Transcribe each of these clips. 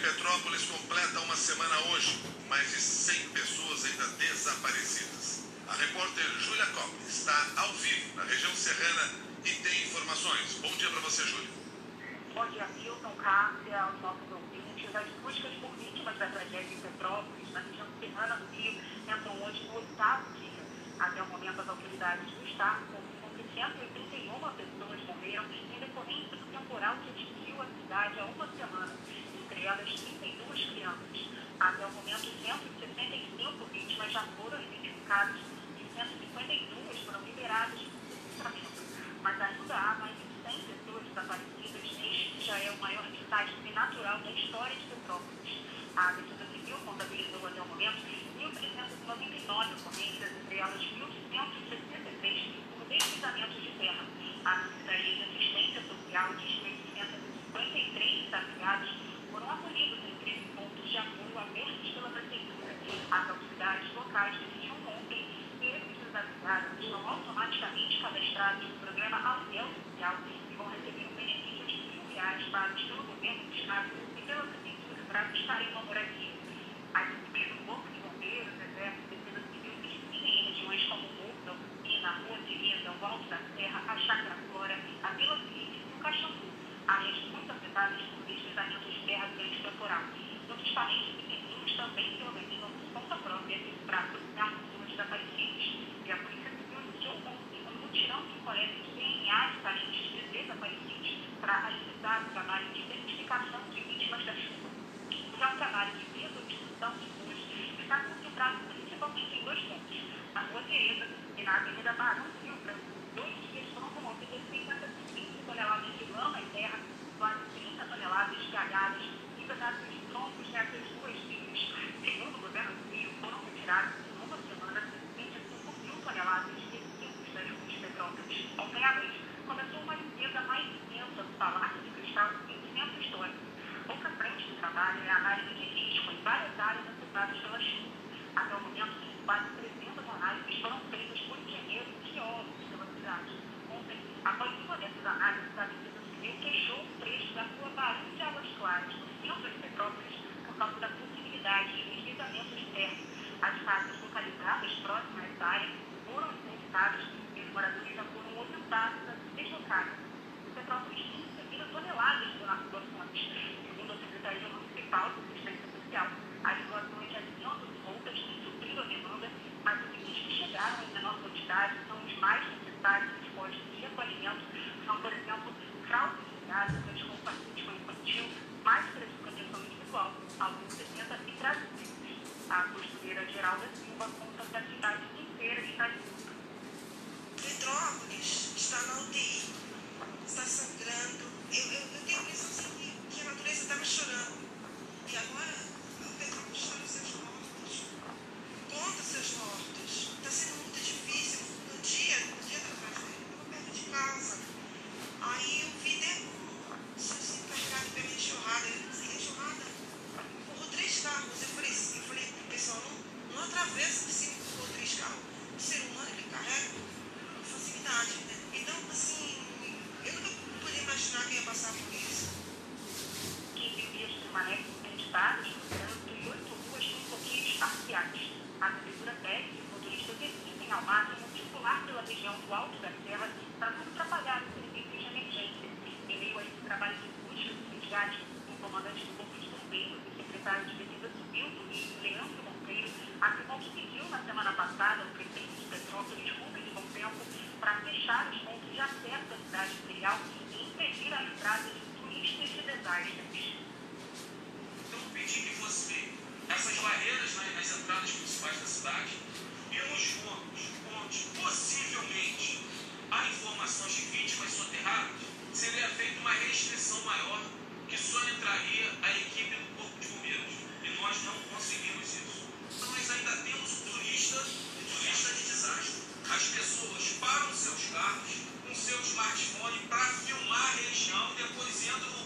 Petrópolis completa uma semana hoje, mais de 100 pessoas ainda desaparecidas. A repórter Júlia Cobre está ao vivo na região serrana e tem informações. Bom dia para você, Júlia. Bom dia, Milton, Cássia, aos nossos ouvintes. As buscas por vítimas da tragédia em Petrópolis, na região serrana do Rio, entram hoje no oitavo dia. Até o momento, as autoridades do Estado confirmam que 181 pessoas morreram em decorrência do temporal que atingiu a cidade há uma semana, entre elas 32 crianças. Até o momento, 165 vítimas já foram identificadas e 152 foram liberadas do tratamento. Mas ainda há mais de 100 pessoas desaparecidas neste que já é o maior desastre natural da história de Petrópolis. A Defesa Civil contabilizou até o momento 1.399 ocorrências, entre elas 1.163 por deslizamentos de terra. A Secretaria de Assistência Social diz que 153 desafiados foram acolhidos em 13 pontos de apoio abertos pela Prefeitura. As autoridades locais decidiram ontem que esses desafiados estão automaticamente cadastrados no programa Aluguel Social e vão receber um benefício de reais pagos pelo governo do Estado e pela Prefeitura para buscarem uma moradia. As equipes do Corpo de Bombeiros, Exército e Defesa Civil distribuem em regiões como Morro, Oficina, Rua Tereza, o Alto da Serra, a Chácara Flora, a Vila Felipe e o Caxambu, áreas muito afetadas por deslizamentos de terra durante o temporal. Parentes e vizinhos também se organizam por conta própria para procurar pessoas desaparecidas. E a Polícia Civil anunciou ontem um mutirão de coleta de DNA de parentes de desaparecidos para agilizar o trabalho de identificação de vítimas da chuva. E é um trabalho de desobstrução de ruas que está concentrado principalmente em dois pontos. Na Rua Tereza e na Avenida Barão Silva. Dois dias foram removidas 55 toneladas de lama e terra, quase 30 toneladas de galhadas e pedaços de Segundo o governo do Rio, foram retirados em uma semana 25 mil toneladas de resíduos das ruas Petrópolis. À noite, começou uma limpeza mais intensa do Palácio de Cristal em centro histórico. Outra frente de trabalho é a análise de risco em várias áreas afetadas pela chuva. Até o momento, quase 300 análises foram feitas por engenheiros e geólogos pela cidade. Ontem, após uma dessas análises, a Defesa Civil fechou um trecho da rua Barão de Águas Claras, causa da possibilidade de deslizamento de terra. As casas localizadas próximas a essa área foram interditadas e os moradores já foram orientados a se deslocarem. Petrópolis tem recebido toneladas de doações. Segundo a Secretaria Municipal de Assistência Social, as doações já vinham soltas e supriram a demanda, mas os itens que chegaram em menor quantidade são os mais necessários nos postos de recolhimento. São, por exemplo, fraldas básicas com partícula infantil, máscaras de proteção individual, alguns 70 e traduzidos. A costureira Geralda Silva conta que a cidade inteira está em luto. Petrópolis está na UTI, está sangrando. Eu, eu, eu tenho a impressão assim, que, que a natureza estava chorando. E agora o Petrópolis chora os seus mortos. Conta seus mortos. Está sendo muito difícil. No dia, no dia da tragédia, eu estava perto de casa. Aí eu vi né, um assim, carregado pela enxurrada. Eu não sei, enxurrada. Empurrou três carros. Eu falei, assim, eu falei pro pessoal, não, não atravessa assim, empurrou três carros. O ser humano, ele carrega com facilidade, né? Então, assim, eu nunca podia imaginar que ia passar por isso. 15 dias no trânsito e oito ruas têm bloqueios parciais. A Prefeitura pede que os motoristas evitem ao máximo circular pela região do Alto da Serra para não atrapalhar os serviços de emergência. Em meio a esse trabalho de busca do resgate, o comandante do Corpo de Bombeiros e secretário de Defesa Civil do Rio, Leandro Monteiro, afirmou que pediu na semana passada ao prefeito de Petrópolis, Rubens Tempo, para fechar os pontos de acesso à cidade imperial e impedir a entrada de turistas de desastres. Que fosse essas barreiras nas, entradas principais da cidade e nos pontos onde possivelmente há informações de vítimas soterradas, seria feita uma restrição maior que só entraria a equipe do Corpo de Bombeiros. E nós não conseguimos isso. Então, nós ainda temos o turista, turista de desastre. As pessoas param seus carros com seu smartphone para filmar a região, depois entram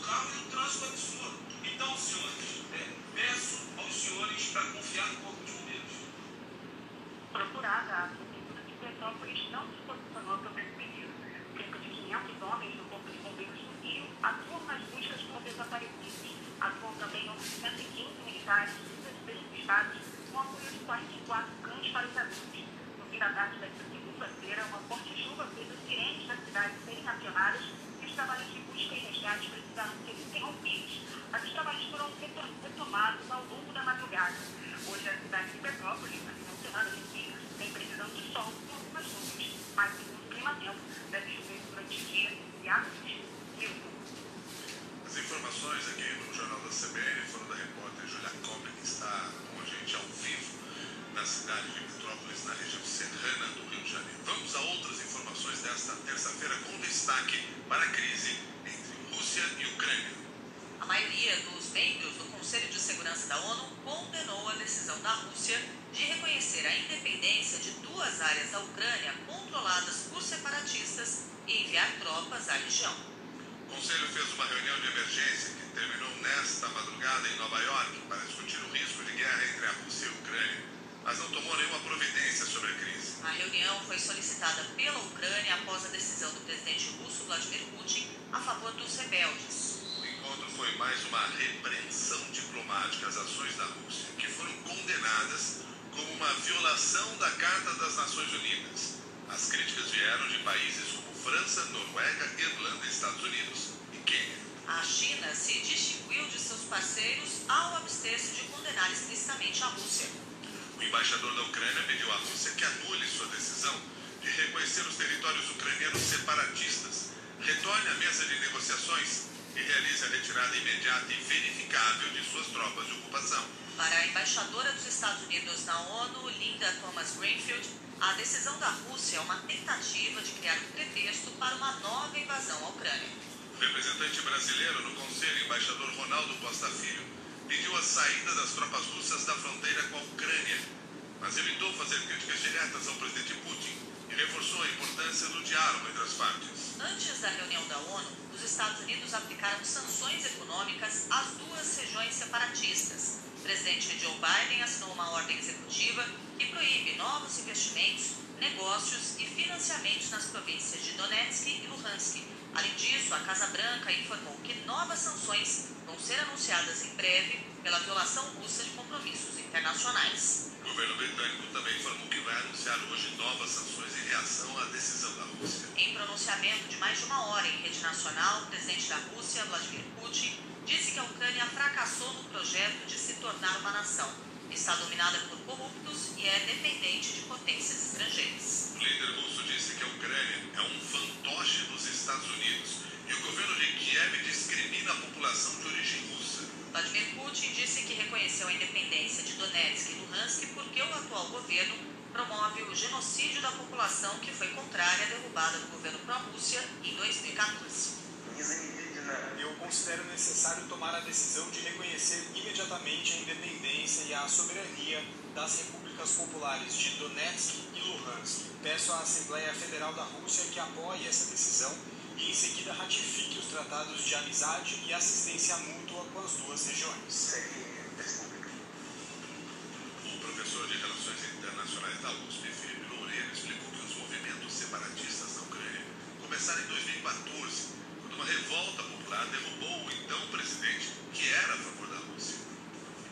Estados um apoio de 44 cães para os adultos. No fim da tarde desta segunda-feira, uma forte chuva fez os clientes da cidade serem acionados e os trabalhos de busca e resgate precisaram ser interrompidos. Mas os trabalhos foram retomados ao longo da madrugada. Hoje, a cidade de Petrópolis, na final semana de tem previsão de sol e algumas nuvens, mas segundo o clima tempo, deve chover durante o dia e à noite. As informações aqui no Jornal da CBN foram da repórter Julia Cobre que está com a gente ao vivo na cidade de Petrópolis, na região serrana do Rio de Janeiro. Vamos a outras informações desta terça-feira com destaque para a crise entre Rússia e Ucrânia. A maioria dos membros do Conselho de Segurança da ONU condenou a decisão da Rússia de reconhecer a independência de duas áreas da Ucrânia controladas por separatistas e enviar tropas à região. O Conselho fez uma reunião de emergência que terminou nesta madrugada em Nova York para discutir o risco de guerra entre a Rússia e a Ucrânia, mas não tomou nenhuma providência sobre a crise. A reunião foi solicitada pela Ucrânia após a decisão do presidente russo Vladimir Putin a favor dos rebeldes. O encontro foi mais uma repreensão diplomática às ações da Rússia, que foram condenadas como uma violação da Carta das Nações Unidas. As críticas vieram de países como França, Noruega, Irlanda, Estados Unidos e Quênia. A China se distinguiu de seus parceiros ao abster-se de condenar explicitamente a Rússia. O embaixador da Ucrânia pediu à Rússia que anule sua decisão de reconhecer os territórios ucranianos separatistas, retorne à mesa de negociações e realize a retirada imediata e verificável de suas tropas de ocupação. Para a embaixadora dos Estados Unidos na ONU, Linda Thomas Greenfield, a decisão da Rússia é uma tentativa de criar um pretexto para uma nova invasão à Ucrânia. O representante brasileiro no Conselho, embaixador Ronaldo Costa Filho, pediu a saída das tropas russas da fronteira com a Ucrânia, mas evitou fazer críticas diretas ao presidente Putin e reforçou a importância do diálogo entre as partes. Antes da reunião da ONU, os Estados Unidos aplicaram sanções econômicas às duas regiões separatistas. O presidente Joe Biden assinou uma ordem executiva que proíbe novos investimentos, negócios e financiamentos nas províncias de Donetsk e Luhansk. Além disso, a Casa Branca informou que novas sanções vão ser anunciadas em breve pela violação russa de compromissos internacionais. O governo britânico também informou que vai anunciar hoje novas sanções em reação à decisão da Rússia. Pronunciamento de mais de uma hora em rede nacional, o presidente da Rússia, Vladimir Putin, disse que a Ucrânia fracassou no projeto de se tornar uma nação. Está dominada por corruptos e é dependente de potências estrangeiras. O líder russo disse que a Ucrânia é um fantoche dos Estados Unidos e o governo de Kiev discrimina a população de origem russa. Vladimir Putin disse que reconheceu a independência de Donetsk e Luhansk porque o atual governo promove o genocídio da população que foi contrária à derrubada do governo pró-Rússia em 2014. Eu considero necessário tomar a decisão de reconhecer imediatamente a independência e a soberania das repúblicas populares de Donetsk e Luhansk. Peço à Assembleia Federal da Rússia que apoie essa decisão e em seguida ratifique os tratados de amizade e assistência mútua com as duas regiões. Da USP, Felipe Loureiro, explicou que os movimentos separatistas na Ucrânia começaram em 2014, quando uma revolta popular derrubou o então presidente, que era a favor da Rússia.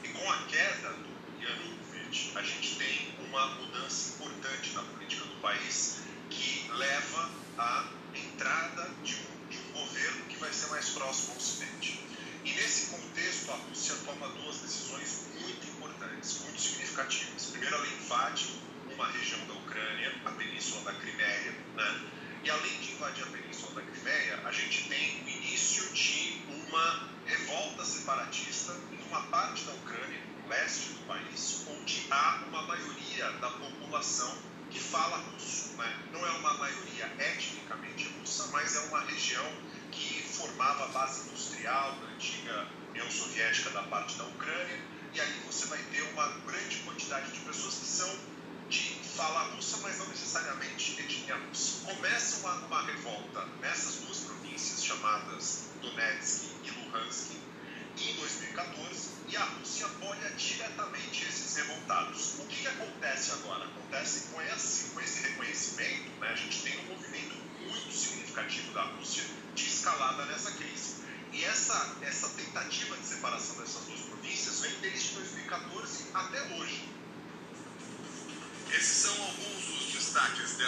E com a queda do Yanukovych, a gente tem uma mudança importante na política do país que leva à entrada de um, de um governo que vai ser mais próximo ao Ocidente. E nesse contexto, a Rússia toma duas decisões muito importantes, muito significativas. Primeiro, ela invade uma região da Ucrânia, a Península da Crimeia, né? E além de invadir a Península da Crimeia, a gente tem o início de uma revolta separatista em uma parte da Ucrânia, no leste do país, onde há uma maioria da população que fala russo. Né? Não é uma maioria etnicamente russa, mas é uma região que formava a base industrial da antiga União Soviética da parte da Ucrânia. E aí você vai ter uma grande quantidade de pessoas que são de fala russa, mas não necessariamente etnia russa. Começa uma, uma revolta nessas duas províncias chamadas Donetsk e Luhansk em 2014 e a Rússia apoia diretamente esses revoltados. O que, que acontece agora? Acontece com esse, com esse reconhecimento, né, a gente tem um movimento muito significativo da Rússia de escalada nessa crise. E essa, essa tentativa de separação dessas duas províncias vem desde 2014 até hoje. Esses são alguns dos destaques dessa